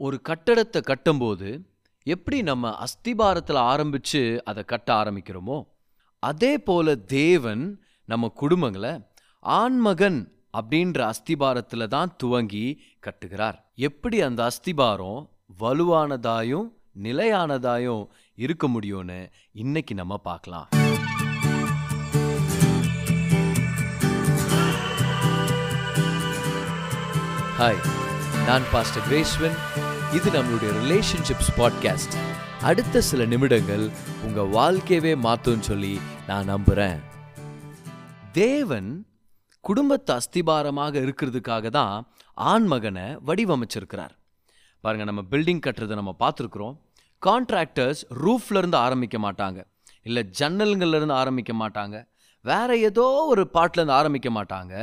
ஒரு கட்டடத்தை கட்டும்போது எப்படி நம்ம அஸ்திபாரத்தில் ஆரம்பித்து அதை கட்ட ஆரம்பிக்கிறோமோ அதே போல தேவன் நம்ம குடும்பங்களை ஆண்மகன் அப்படின்ற அஸ்திபாரத்தில் தான் துவங்கி கட்டுகிறார். எப்படி அந்த அஸ்திபாரம் வலுவானதாயும் நிலையானதாயும் இருக்க முடியும்னு இன்னைக்கு நம்ம பார்க்கலாம். ஹாய் நான் பாஸ்டர் கிரேஸ்வன் இது நம்மளுடைய ரிலேஷன்ஷிப்ஸ் பாட்காஸ்ட் அடுத்த சில நிமிடங்கள் உங்க வாழ்க்கையவே மாற்றும்னு சொல்லி நான் நம்புறேன். தேவன் குடும்பத்தை அஸ்திபாரமாக இருக்கிறதுக்காக தான் ஆண்மகனை வடிவமைச்சிருக்கிறார். பாருங்க நம்ம பில்டிங் கட்டுறதை நம்ம பார்த்துருக்குறோம். கான்ட்ராக்டர்ஸ் ரூஃப்ல இருந்து ஆரம்பிக்க மாட்டாங்க. இல்லை ஜன்னல்கள்லேருந்து ஆரம்பிக்க மாட்டாங்க. வேற ஏதோ ஒரு பாட்டில் இருந்து ஆரம்பிக்க மாட்டாங்க.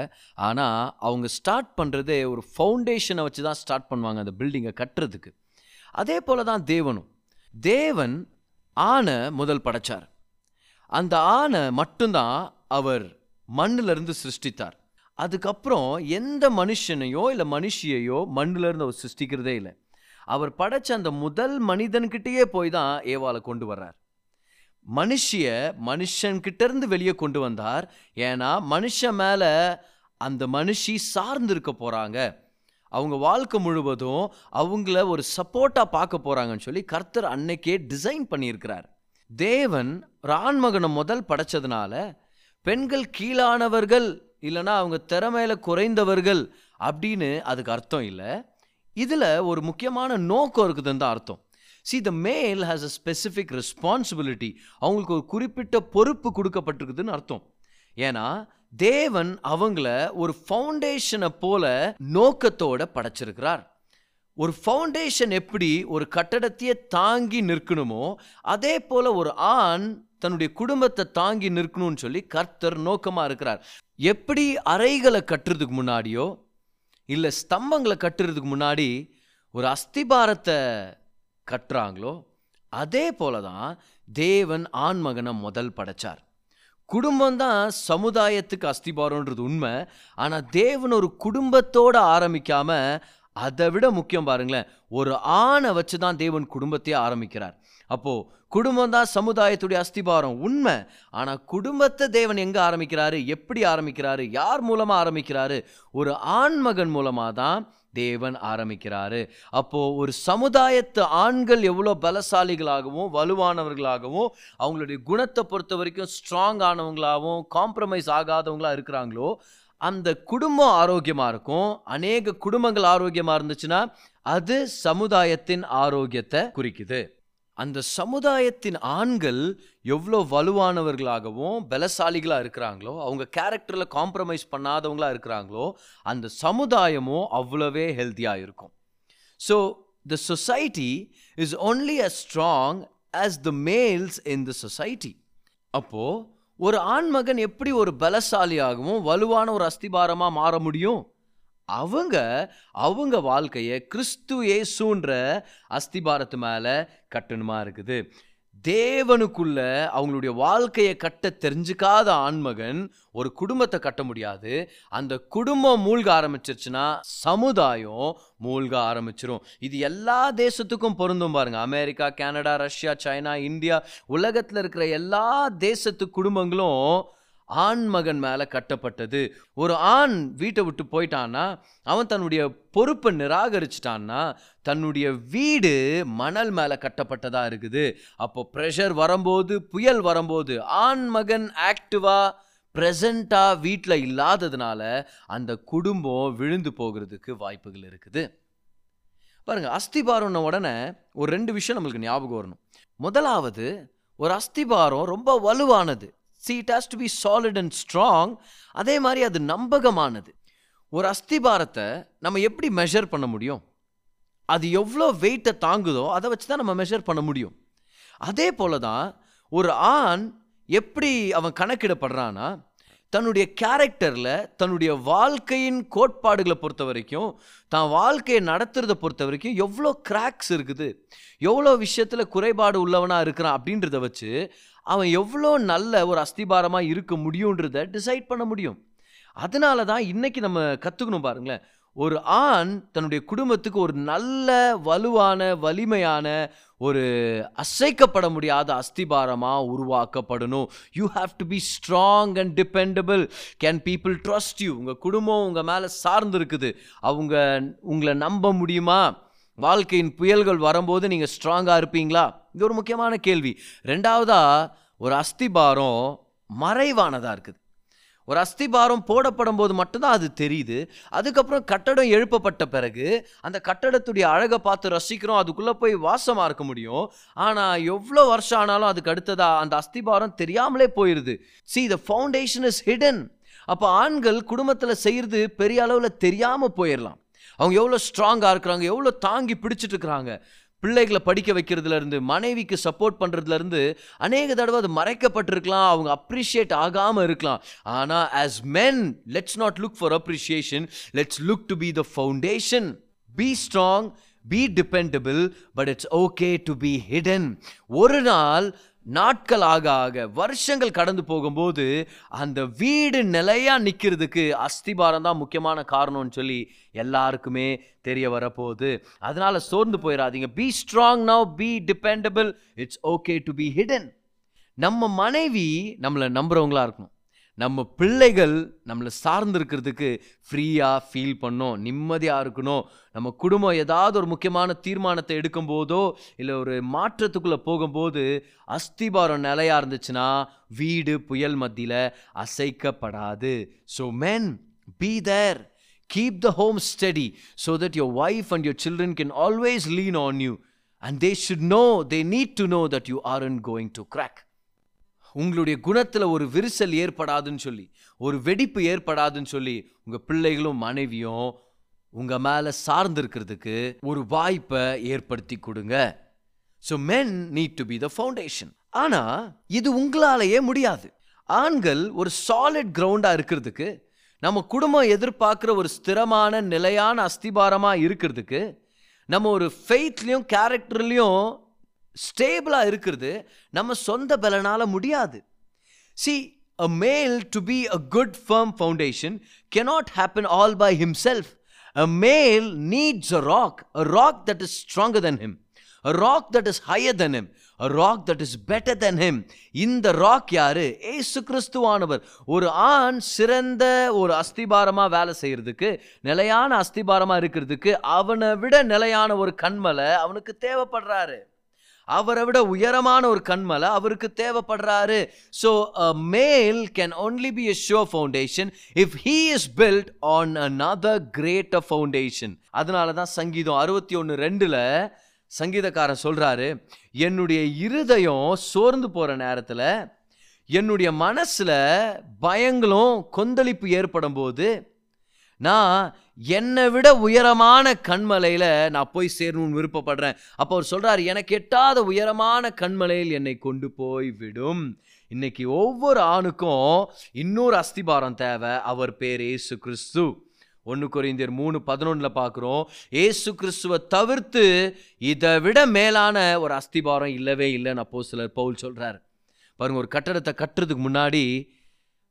ஆனால் அவங்க ஸ்டார்ட் பண்ணுறதே ஒரு ஃபவுண்டேஷனை வச்சு தான் ஸ்டார்ட் பண்ணுவாங்க அந்த பில்டிங்கை கட்டுறதுக்கு. அதே போல தான் தேவனும். தேவன் ஆணை முதல் படைச்சார். அந்த ஆணை மட்டும்தான் அவர் மண்ணிலிருந்து சிருஷ்டித்தார். அதுக்கப்புறம் எந்த மனுஷனையோ இல்லை மனுஷியையோ மண்ணிலிருந்து அவர் சிருஷ்டிக்கிறதே இல்லை. அவர் படைச்ச அந்த முதல் மனிதன்கிட்டயே போய் தான் ஏவாலை கொண்டு வர்றார். மனுஷிய மனுஷன்கிட்ட இருந்து வெளியே கொண்டு வந்தார். ஏன்னா மனுஷன் மேல அந்த மனுஷி சார்ந்து இருக்க போறாங்க. அவங்க வாழ்க்கை முழுவதும் அவங்கள ஒரு சப்போர்ட்டா பார்க்க போறாங்கன்னு சொல்லி கர்த்தர் அன்னைக்கே டிசைன் பண்ணியிருக்கிறார். தேவன் ராண்மகனை முதல் படைச்சதுனால பெண்கள் கீழானவர்கள் இல்லைன்னா அவங்க திறமையில குறைந்தவர்கள் அப்படின்னு அதுக்கு அர்த்தம் இல்லை. இதில் ஒரு முக்கியமான நோக்கம் இருக்குதுன்னு தான் அர்த்தம். சி த மேல் ஹாஸ் அ ஸ்பெசிஃபிக் ரெஸ்பான்சிபிலிட்டி அவங்களுக்கு ஒரு குறிப்பிட்ட பொறுப்பு கொடுக்கப்பட்டிருக்குதுன்னு அர்த்தம். ஏன்னா தேவன் அவங்கள ஒரு ஃபவுண்டேஷனை போல நோக்கத்தோட படைச்சிருக்கிறார். ஒரு ஃபவுண்டேஷன் எப்படி ஒரு கட்டடத்தையே தாங்கி நிற்கணுமோ அதே போல ஒரு ஆண் தன்னுடைய குடும்பத்தை தாங்கி நிற்கணும்னு சொல்லி கர்த்தர் நோக்கமா இருக்கிறார். எப்படி அறைகளை கட்டுறதுக்கு முன்னாடியோ இல்லை ஸ்தம்பங்களை கட்டுறதுக்கு முன்னாடி ஒரு அஸ்திபாரத்தை கட்டுறாங்களோ அதே போல தான் தேவன் ஆண்மகனை முதல் படைச்சார். குடும்பம் தான் சமுதாயத்துக்கு அஸ்திபாரம்ன்றது உண்மை. ஆனால் தேவன் ஒரு குடும்பத்தோட ஆரம்பிக்காம அதை விட முக்கியம் பாருங்களேன். ஒரு ஆணை வச்சு தான் தேவன் குடும்பத்தையே ஆரம்பிக்கிறார். அப்போது குடும்பம் தான் சமுதாயத்துடைய அஸ்திபாரம் உண்மை. ஆனால் குடும்பத்தை தேவன் எங்கே ஆரம்பிக்கிறாரு? எப்படி ஆரம்பிக்கிறாரு? யார் மூலமாக ஆரம்பிக்கிறாரு? ஒரு ஆண்மகன் மூலமாக தான் தேவன் ஆரம்பிக்கிறாரு. அப்போது ஒரு சமுதாயத்து ஆண்கள் எவ்வளோ பலசாலிகளாகவும் வலுவானவர்களாகவும் அவங்களுடைய குணத்தை பொறுத்த வரைக்கும் ஸ்ட்ராங் ஆனவங்களாகவும் காம்ப்ரமைஸ் ஆகாதவங்களா இருக்கிறாங்களோ அந்த குடும்பம் ஆரோக்கியமாக இருக்கும். அநேக குடும்பங்கள் ஆரோக்கியமாக இருந்துச்சுன்னா அது சமுதாயத்தின் ஆரோக்கியத்தை குறிக்குது. அந்த சமுதாயத்தின் ஆண்கள் எவ்வளோ வலுவானவர்களாகவும் பலசாலிகளாக இருக்கிறாங்களோ அவங்க கேரக்டரில் காம்ப்ரமைஸ் பண்ணாதவங்களா இருக்கிறாங்களோ அந்த சமுதாயமும் அவ்வளோவே ஹெல்த்தியாக இருக்கும். So the society is only a strong as the males in the society அப்போது ஒரு ஆண்மகன் எப்படி ஒரு பலசாலியாகவும் வலுவான ஒரு அஸ்திபாரமாக மாற முடியும்? அவங்க அவங்க வாழ்க்கையை கிறிஸ்து ஏசுன்ற அஸ்திபாரத்து மேலே கட்டணுமா இருக்குது. தேவனுக்குள்ள அவங்களுடைய வாழ்க்கையை கட்ட தெரிஞ்சுக்காத ஆண்மகன் ஒரு குடும்பத்தை கட்ட முடியாது. அந்த குடும்பம் மூழ்க ஆரம்பிச்சிருச்சுன்னா சமுதாயம் மூழ்க ஆரம்பிச்சிரும். இது எல்லா தேசத்துக்கும் பொருந்தும் பாருங்க. America Canada Russia China India உலகத்தில் இருக்கிற எல்லா தேசத்து குடும்பங்களும் ஆண் மகன் மேலே கட்டப்பட்டது. ஒரு ஆண் வீட்டை விட்டு போயிட்டான்னா அவன் தன்னுடைய பொறுப்பை நிராகரிச்சிட்டான்னா தன்னுடைய வீடு மணல் மேலே கட்டப்பட்டதாக இருக்குது. அப்போ ப்ரெஷர் வரும்போது புயல் வரும்போது ஆண் மகன் ஆக்டிவாக ப்ரெசண்ட்டாக வீட்டில் இல்லாததுனால அந்த குடும்பம் விழுந்து போகிறதுக்கு வாய்ப்புகள் இருக்குது. பாருங்கள் அஸ்திபாரம்ன உடனே ஒரு ரெண்டு விஷயம் நம்மளுக்கு ஞாபகம் வரணும். முதலாவது ஒரு அஸ்திபாரம் ரொம்ப வலுவானது. See it has to be solid and strong அதே மாதிரி அது நம்பகமானது. ஒரு அஸ்திபாரத்தை நம்ம எப்படி மெஷர் பண்ண முடியும்? அது எவ்வளோ வெயிட்டை தாங்குதோ அதை வச்சு தான் நம்ம மெஷர் பண்ண முடியும். அதே போல தான் ஒரு ஆண் எப்படி அவன் கணக்கிடப்படுறான்னா தன்னுடைய கேரக்டரில் தன்னுடைய வாழ்க்கையின் கோட்பாடுகளை பொறுத்த வரைக்கும் தான் வாழ்க்கையை நடத்துறதை பொறுத்த வரைக்கும் எவ்வளோ கிராக்ஸ் இருக்குது எவ்வளோ விஷயத்தில் குறைபாடு உள்ளவனாக இருக்கிறான் அப்படின்றத வச்சு அவன் எவ்வளோ நல்ல ஒரு அஸ்திபாரமாக இருக்க முடியுன்றத டிசைட் பண்ண முடியும். அதனால தான் இன்னைக்கு நம்ம கற்றுக்கணும் பாருங்களேன். ஒரு ஆண் தன்னுடைய குடும்பத்துக்கு ஒரு நல்ல வலுவான வலிமையான ஒரு அசைக்கப்பட முடியாத அஸ்திபாரமாக உருவாக்கப்படணும். You have to be strong and dependable can people trust you உங்கள் குடும்பம் உங்கள் மேலே சார்ந்து இருக்குது அவங்க உங்களை நம்ப முடியுமா? வாழ்க்கையின் புயல்கள் வரும்போது நீங்கள் ஸ்ட்ராங்காக இருப்பீங்களா? இது ஒரு முக்கியமான கேள்வி. ரெண்டாவதா ஒரு அஸ்திபாரம் மறைவானதாக இருக்குது. ஒரு அஸ்திபாரம் போடப்படும் போது மட்டும்தான் அது தெரியுது. அதுக்கப்புறம் கட்டடம் எழுப்பப்பட்ட பிறகு அந்த கட்டடத்துடைய அழகை பார்த்து ரசிக்கிறோம். அதுக்குள்ளே போய் வாசமாக இருக்க முடியும். ஆனால் எவ்வளோ வருஷம் ஆனாலும் அதுக்கு அடுத்ததா அந்த அஸ்திபாரம் தெரியாமலே போயிடுது see the foundation is hidden அப்போ ஆண்கள் குடும்பத்தில் செய்கிறது பெரிய அளவில் தெரியாமல் போயிடலாம் அவங்க எவ்வளோ ஸ்ட்ராங்காக இருக்கிறாங்க எவ்வளோ தாங்கி பிடிச்சிட்டு இருக்கிறாங்க. பிள்ளைகளை படிக்க வைக்கிறதுலேருந்து மனைவிக்கு சப்போர்ட் பண்ணுறதுலேருந்து அநேக தடவை அது மறைக்கப்பட்டிருக்கலாம் அவங்க அப்ரிஷியேட் ஆகாமல் இருக்கலாம். ஆனால் as men let's not look for appreciation let's look to be the foundation be strong be dependable but it's okay to be hidden ஒரு நாள் நாட்கள் ஆக ஆக வருஷங்கள் கடந்து போகும்போது அந்த வீடு நிலையா நிற்கிறதுக்கு அஸ்திபாரம் தான் முக்கியமான காரணம்னு சொல்லி எல்லாருக்குமே தெரிய வரப்போகுது. அதனால சோர்ந்து போயிடாதீங்க be strong now be dependable it's okay to be hidden நம்ம மனைவி நம்மளை நம்புறவங்களா இருக்கணும். நம்ம பிள்ளைகள் நம்மளை சார்ந்திருக்கிறதுக்கு ஃப்ரீயாக ஃபீல் பண்ணோம் நிம்மதியாக இருக்கணும். நம்ம குடும்பம் ஏதாவது ஒரு முக்கியமான தீர்மானத்தை எடுக்கும் போதோ இல்லை ஒரு மாற்றத்துக்குள்ளே போகும்போது அஸ்திபாரம் நிலையா இருந்துச்சுன்னா வீடு புயல் மத்தியில் அசைக்கப்படாது. So men be there keep the home steady so that your wife and your children can always lean on you and they should know they need to know that you are in going to crack உங்களுடைய குணத்தில் ஒரு விரிசல் ஏற்படாதுன்னு சொல்லி ஒரு வெடிப்பு ஏற்படாதுன்னு சொல்லி உங்கள் பிள்ளைகளும் மனைவியும் உங்கள் மேலே சார்ந்திருக்கிறதுக்கு ஒரு வாய்ப்பை ஏற்படுத்தி கொடுங்க. So men need to be the foundation ஆனால் இது உங்களாலேயே முடியாது. ஆண்கள் ஒரு சாலிட் கிரவுண்டாக இருக்கிறதுக்கு நம்ம குடும்பம் எதிர்பார்க்குற ஒரு ஸ்திரமான நிலையான அஸ்திபாரமாக இருக்கிறதுக்கு நம்ம ஒரு ஃபெய்த்லேயும் கேரக்டர்லேயும் ஸ்டேபிளாக இருக்கிறது நம்ம சொந்த பலனால் முடியாது see a male to be a good firm foundation cannot happen all by himself a male needs a rock a rock that is stronger than him a rock that is higher than him a rock that is better than him இந்த rock யாரு ஏசு கிறிஸ்துவானவர் ஒரு ஆண் சிறந்த ஒரு அஸ்திபாரமாக வேலை செய்கிறதுக்கு நிலையான அஸ்திபாரமாக இருக்கிறதுக்கு அவனை விட நிலையான ஒரு கண்மலை அவனுக்கு தேவைப்படுறாரு அவரை விட உயரமான ஒரு கண்மலை அவருக்கு தேவைப்படுறாரு. So male can only be a sure foundation if he is built on another greater foundation அதனால தான் சங்கீதம் அறுபத்தி ஒன்று ரெண்டில் சங்கீதக்காரன் சொல்கிறாரு என்னுடைய இருதயம் சோர்ந்து போகிற நேரத்தில் என்னுடைய மனசில் பயங்களும் கொந்தளிப்பு ஏற்படும் போது நான் என்னை விட உயரமான கண்மலையில் நான் போய் சேரணும்னு விருப்பப்படுறேன். அப்போ அவர் சொல்கிறார் எனக்கு எட்டாத உயரமான கண்மலையில் என்னை கொண்டு போய் விடும். இன்னைக்கு ஒவ்வொரு ஆணுக்கும் இன்னொரு அஸ்திபாரம் தேவை. அவர் பேர் ஏசு கிறிஸ்து. ஒன்று குறைந்தர் மூணு பதினொன்றில் பார்க்குறோம். ஏசு கிறிஸ்துவை தவிர்த்து இதை விட மேலான ஒரு அஸ்திபாரம் இல்லவே இல்லைன்னு அப்போ சிலர் பவுல் சொல்கிறார் பாருங்கள் ஒரு கட்டடத்தை கட்டுறதுக்கு முன்னாடி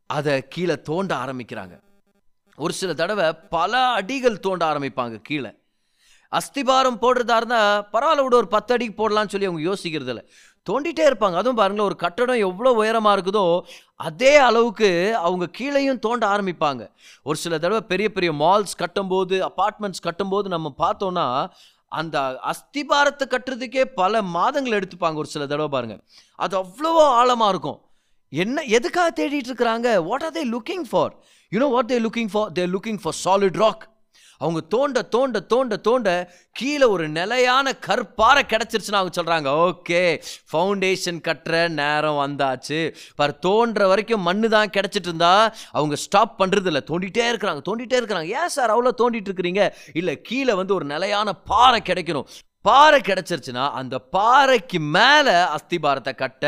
அதை கீழே தோண்ட ஆரம்பிக்கிறாங்க. ஒரு சில தடவை பல அடிகள் தோண்ட ஆரம்பிப்பாங்க கீழே. அஸ்திபாரம் போடுறதா இருந்தால் பரவாயில்ல விட ஒரு பத்து அடிக்கு போடலாம்னு சொல்லி அவங்க யோசிக்கிறது இல்லை. தோண்டிகிட்டே இருப்பாங்க. அதுவும் பாருங்களேன் ஒரு கட்டடம் எவ்வளோ உயரமாக இருக்குதோ அதே அளவுக்கு அவங்க கீழேயும் தோண்ட ஆரம்பிப்பாங்க. ஒரு சில தடவை பெரிய பெரிய மால்ஸ் கட்டும்போது அப்பார்ட்மெண்ட்ஸ் கட்டும்போது நம்ம பார்த்தோன்னா அந்த அஸ்திபாரத்தை கட்டுறதுக்கே பல மாதங்கள் எடுத்துப்பாங்க ஒரு சில தடவை பாருங்கள் அது அவ்வளோ ஆழமாக இருக்கும். என்ன எதுக்காக தேடிட்டு இருக்கிறாங்க what are they looking for you know what they looking for they looking for solid rock அவங்க தோண்ட தோண்ட தோண்ட தோண்ட கீழே ஒரு நிலையான கற்பாறை கிடச்சிருச்சுன்னு அவங்க சொல்கிறாங்க ஓகே ஃபவுண்டேஷன் கட்டுற நேரம் வந்தாச்சு. பார் தோன்ற வரைக்கும் மண்ணு தான் கிடச்சிட்டு இருந்தா அவங்க ஸ்டாப் பண்ணுறதில்ல தோண்டிகிட்டே தோண்டிட்டே இருக்கிறாங்க தோண்டிட்டே இருக்கிறாங்க. ஏன் சார் அவ்வளோ தோண்டிட்டு இருக்கிறீங்க இல்லை கீழே வந்து ஒரு நிலையான பாறை கிடைக்கணும். பாறை கிடைச்சிருச்சுன்னா அந்த பாறைக்கு மேலே அஸ்திபாரத்தை கட்ட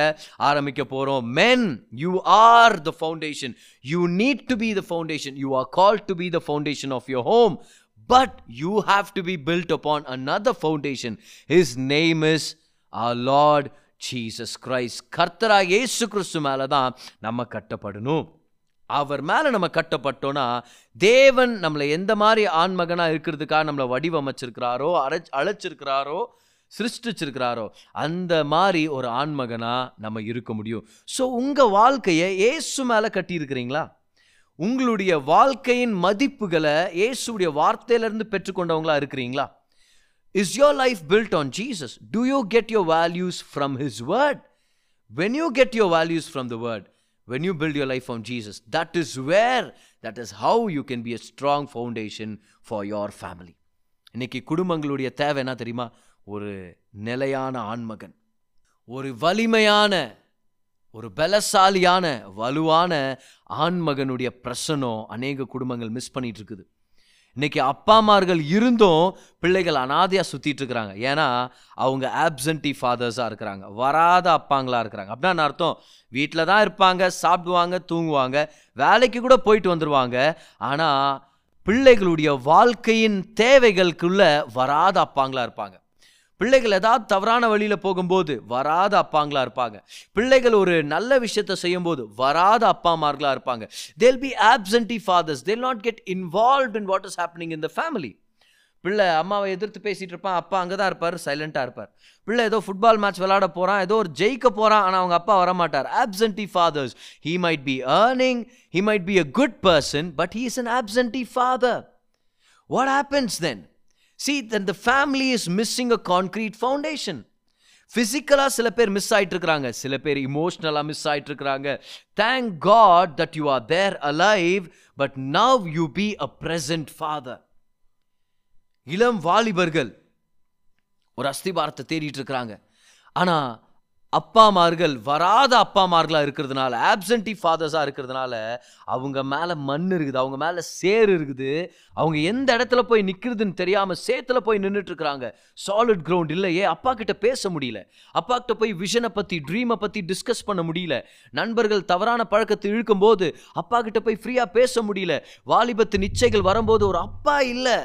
ஆரம்பிக்க போகிறோம் men you are the foundation you need to be the foundation you are call to be the foundation of your home but you have to be built upon another foundation his name is our Lord Jesus Christ கர்த்தராக இயேசு கிறிஸ்து மேலே தான் நம்ம கட்டப்படணும். அவர் மேலே நம்ம கட்டப்பட்டோன்னா தேவன் நம்மளை எந்த மாதிரி ஆண்மகனாக இருக்கிறதுக்காக நம்மளை வடிவமைச்சிருக்கிறாரோ அரை அழைச்சிருக்கிறாரோ சிருஷ்டிச்சிருக்கிறாரோ அந்த மாதிரி ஒரு ஆண்மகனாக நம்ம இருக்க முடியும். ஸோ உங்கள் வாழ்க்கையை ஏசு மேலே கட்டியிருக்கிறீங்களா? உங்களுடைய வாழ்க்கையின் மதிப்புகளை இயேசுடைய வார்த்தையிலேருந்து பெற்றுக்கொண்டவங்களா இருக்கிறீங்களா? Is your life built on Jesus do you get your values from his word when you get your values from the word when you build your life on Jesus that is where that is how you can be a strong foundation for your family இன்னைக்கு குடும்பங்களுடைய தேவை என்ன தெரியுமா? ஒரு நிலையான ஆண்மகன். ஒரு வலிமையான ஒரு பலசாலியான வலுவான ஆண்மகனுடைய பிரசனம் அநேக குடும்பங்கள் மிஸ் பண்ணிட்டு இருக்குது. இன்னைக்கு அப்பா அம்மார்கள் இருந்தும் பிள்ளைகள் அனாதையாக சுற்றிட்டு இருக்கிறாங்க. ஏன்னா அவங்க ஆப்சன்டி ஃபாதர்ஸாக இருக்கிறாங்க. வராத அப்பாங்களாக இருக்கிறாங்க. அப்படின்னா அர்த்தம் வீட்டில் தான் இருப்பாங்க சாப்பிடுவாங்க தூங்குவாங்க வேலைக்கு கூட போயிட்டு வந்துடுவாங்க ஆனால் பிள்ளைகளுடைய வாழ்க்கையின் தேவைகளுக்குள்ள வராத அப்பாங்களாக இருப்பாங்க. பிள்ளைகள் ஏதாவது தவறான வழியில் போகும்போது வராத அப்பாங்களா இருப்பாங்க. பிள்ளைகள் ஒரு நல்ல விஷயத்தை செய்யும்போது வராத அப்பா அம்மார்களாக இருப்பாங்க. They'll be absentee fathers they'll not get involve in what is happening in the family பிள்ளை அம்மாவை எதிர்த்து பேசிகிட்டு இருப்பான். அப்பா அங்கே தான் இருப்பார் சைலண்ட்டாக இருப்பார். பிள்ளை ஏதோ ஃபுட்பால் மேட்ச் விளாட போகிறான் ஏதோ ஒரு ஜெயிக்க போகிறான் ஆனால் அவங்க அப்பா வரமாட்டார். Absentee fathers he might be earning he might be a good person but he is an absentee father what happens then see then the family is missing a concrete foundation ஃபிசிக்கலாக சில பேர் மிஸ் ஆகிட்டு இருக்கிறாங்க சில பேர் இமோஷ்னலாக miss ஆகிட்டு இருக்கிறாங்க thank God that you are there alive but now you be a present father இளம் வாலிபர்கள் ஒரு அஸ்திபாரத்தை தேடிட்டு இருக்கிறாங்க ஆனால் அப்பாமார்கள் வராத அப்பாமார்களாக இருக்கிறதுனால ஆப்சன்டி ஃபாதர்ஸாக இருக்கிறதுனால அவங்க மேலே மண் இருக்குது அவங்க மேலே சேர் இருக்குது அவங்க எந்த இடத்துல போய் நிற்கிறதுன்னு தெரியாமல் சேத்துல போய் நின்றுட்டுருக்குறாங்க சாலிட் கிரவுண்ட் இல்லையே அப்பா கிட்ட பேச முடியல. அப்பா கிட்ட போய் விஷனை பற்றி ட்ரீமை பற்றி டிஸ்கஸ் பண்ண முடியல. நண்பர்கள் தவறான பழக்கத்தை இழுக்கும்போது அப்பா கிட்ட போய் ஃப்ரீயாக பேச முடியல. வாலிபத்து நிச்சயங்கள் வரும்போது ஒரு அப்பா இல்லை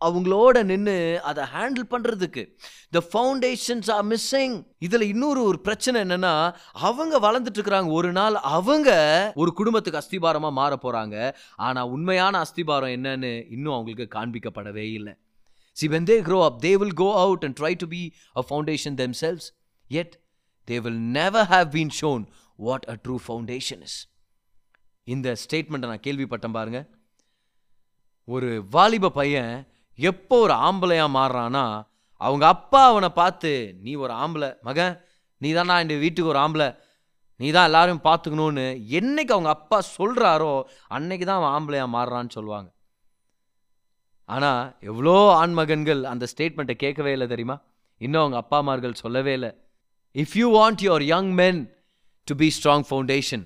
அவங்களோட நின்று அதை ஹேண்டில் பண்ணுறதுக்கு த ஃபவுண்டேஷன்ஸ் ஆர் மிஸ்ஸிங் இதில் இன்னொரு ஒரு பிரச்சனை என்னென்னா அவங்க வளர்ந்துட்டு இருக்கிறாங்க. ஒரு நாள் அவங்க ஒரு குடும்பத்துக்கு அஸ்திபாரமாக மாற போகிறாங்க ஆனால் உண்மையான அஸ்திபாரம் என்னன்னு இன்னும் அவங்களுக்கு காண்பிக்கப்படவே இல்லை. See when they grow up they will go out and try to be a foundation themselves yet they will never have been shown what a true foundation is இந்த ஸ்டேட்மெண்ட்டை நான் கேள்விப்பட்டேன் பாருங்கள் ஒரு வாலிப பையன் எப்போ ஒரு ஆம்பளையாக மாறுறான்னா அவங்க அப்பா அவனை பார்த்து நீ ஒரு ஆம்பளை மகன் நீ தானா இந்த வீட்டுக்கு ஒரு ஆம்பளை நீ தான் எல்லாரும் பார்த்துக்கணும்னு என்னைக்கு அவங்க அப்பா சொல்கிறாரோ அன்னைக்கு தான் அவன் ஆம்பளையாக மாறுறான்னு சொல்லுவாங்க. ஆனால் எவ்வளோ ஆண்மகன்கள் அந்த ஸ்டேட்மெண்ட்டை கேட்கவே இல்லை தெரியுமா? இன்னும் அவங்க அப்பா அம்மார்கள் சொல்லவே இல்லை. If you want your young men to be strong foundation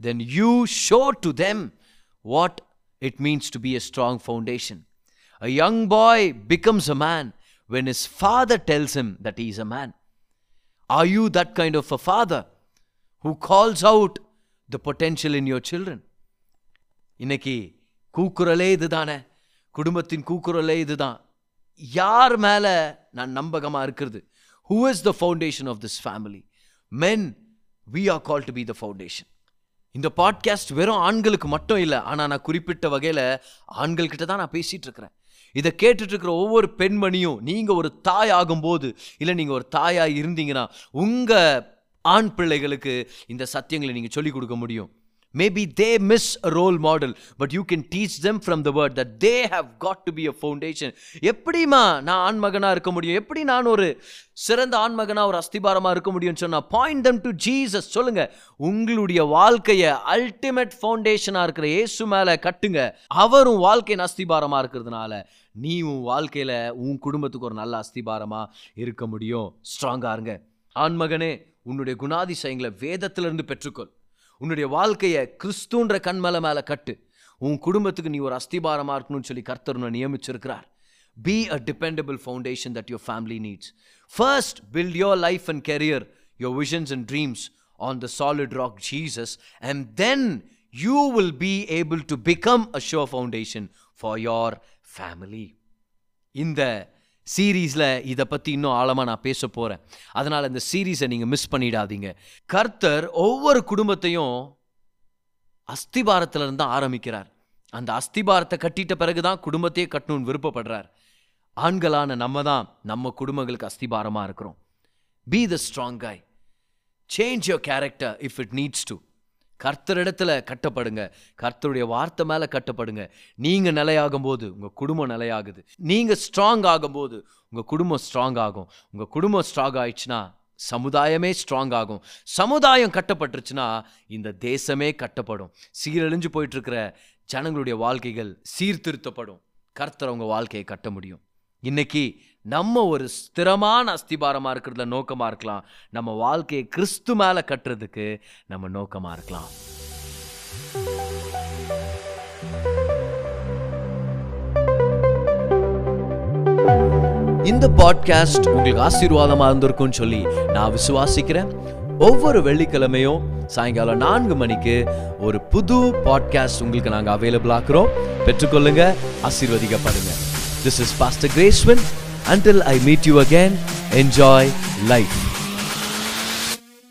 then you show to them what it means to be a strong foundation A young boy becomes a man when his father tells him that he is a man. Are you that kind of a father who calls out the potential in your children? இன்னைக்கு கூக்குரலே இதுதானே. குடும்பத்தின் கூக்குரலே இதுதான். யார் மேலே நான் நம்பகமாக இருக்கிறது? Who is the foundation of this family men we are call to be the foundation இந்த பாட்காஸ்ட் வெறும் ஆண்களுக்கு மட்டும் இல்லை ஆனால் நான் குறிப்பிட்ட வகையில் ஆண்கள்கிட்ட தான் நான் பேசிகிட்டு இருக்கிறேன். இதை கேட்டுட்ருக்கிற ஒவ்வொரு பெண்மணியும் நீங்கள் ஒரு தாய் ஆகும்போது இல்லை நீங்கள் ஒரு தாயாக இருந்தீங்கன்னா உங்கள் ஆண் பிள்ளைகளுக்கு இந்த சத்தியங்களை நீங்கள் சொல்லிக் கொடுக்க முடியும். Maybe they miss a role model but you can teach them from the word that they have got to be a foundation எப்படிமா நான் ஆண்மகனாக இருக்க முடியும்? எப்படி நான் ஒரு சிறந்த ஆண்மகனாக ஒரு அஸ்திபாரமாக இருக்க முடியும்னு சொன்னால் பாயிண்ட் தம் டு ஜீசஸ் சொல்லுங்கள் உங்களுடைய வாழ்க்கையை அல்டிமேட் ஃபவுண்டேஷனாக இருக்கிற இயேசு மேலே கட்டுங்க. அவரும் வாழ்க்கையின் அஸ்திபாரமாக இருக்கிறதுனால. நீ உன் வாழ்க்கையில் உன் குடும்பத்துக்கு ஒரு நல்ல அஸ்திபாரமாக இருக்க முடியும். ஸ்ட்ராங்காக இருங்க. ஆண்மகனே உன்னுடைய குணாதிசயங்களை வேதத்திலிருந்து பெற்றுக்கொள். உன்னுடைய வாழ்க்கையை கிறிஸ்துன்ற கண்மலை மேலே கட்டு. உன் குடும்பத்துக்கு நீ ஒரு அஸ்திபாரமாக இருக்கணும்னு சொல்லி கர்த்தர் உன்னை நியமிச்சிருக்கிறார். Be a dependable foundation that your family needs first build your life and career your visions and dreams on the solid rock Jesus and then you will be able to become a sure foundation for your family இந்த சீரீஸில் இதை பற்றி இன்னும் ஆழமாக நான் பேச போகிறேன் அதனால் இந்த சீரீஸை நீங்கள் மிஸ் பண்ணிடாதீங்க. கர்த்தர் ஒவ்வொரு குடும்பத்தையும் அஸ்திபாரத்துல இருந்து ஆரம்பிக்கிறார். அந்த அஸ்திபாரத்தை கட்டிட்ட பிறகு தான் குடும்பத்தையே கட்டணும்னு விருப்பப்படுறார். ஆண்களான நம்ம தான் நம்ம குடும்பங்களுக்கு அஸ்திபாரமா இருக்கிறோம். Be the strong guy change your character if it needs to கர்த்தரிடத்துல கட்டப்படுங்க. கர்த்தருடைய வார்த்தை மேல கட்டப்படுங்க. நீங்க நிலையாகும் போது உங்க குடும்பம் நிலையாகுது. நீங்க ஸ்ட்ராங் ஆகும்போது உங்க குடும்பம் ஸ்ட்ராங் ஆகும். உங்க குடும்பம் ஸ்ட்ராங் ஆயிடுச்சுன்னா சமுதாயமே ஸ்ட்ராங் ஆகும். சமுதாயம் கட்டப்பட்டுருச்சுன்னா இந்த தேசமே கட்டப்படும். சீரழிஞ்சு போயிட்டு இருக்கிற ஜனங்களுடைய வாழ்க்கைகள் சீர்திருத்தப்படும். கர்த்தர் உங்க வாழ்க்கையை கட்ட முடியும். இன்னைக்கு நம்ம ஒரு ஸ்திரமான அஸ்திபாரமாக இருக்கிறதுல நோக்கமாக இருக்கலாம். நம்ம வாழ்க்கையை கிறிஸ்து மேலே கட்டுறதுக்கு நம்ம நோக்கமாக இருக்கலாம். இந்த பாட்காஸ்ட் உங்களுக்கு ஆசீர்வாதமாக இருந்திருக்கும்னு சொல்லி நான் விசுவாசிக்கிறேன். ஒவ்வொரு வெள்ளிக்கிழமையும் சாயங்காலம் நான்கு மணிக்கு ஒரு புது பாட்காஸ்ட் உங்களுக்கு நாங்கள் அவைலபிள் ஆக்குறோம். பெற்றுக்கொள்ளுங்க ஆசீர்வதிக்கப்படுங்க. This is pastor Gracewin until I meet you again, enjoy life.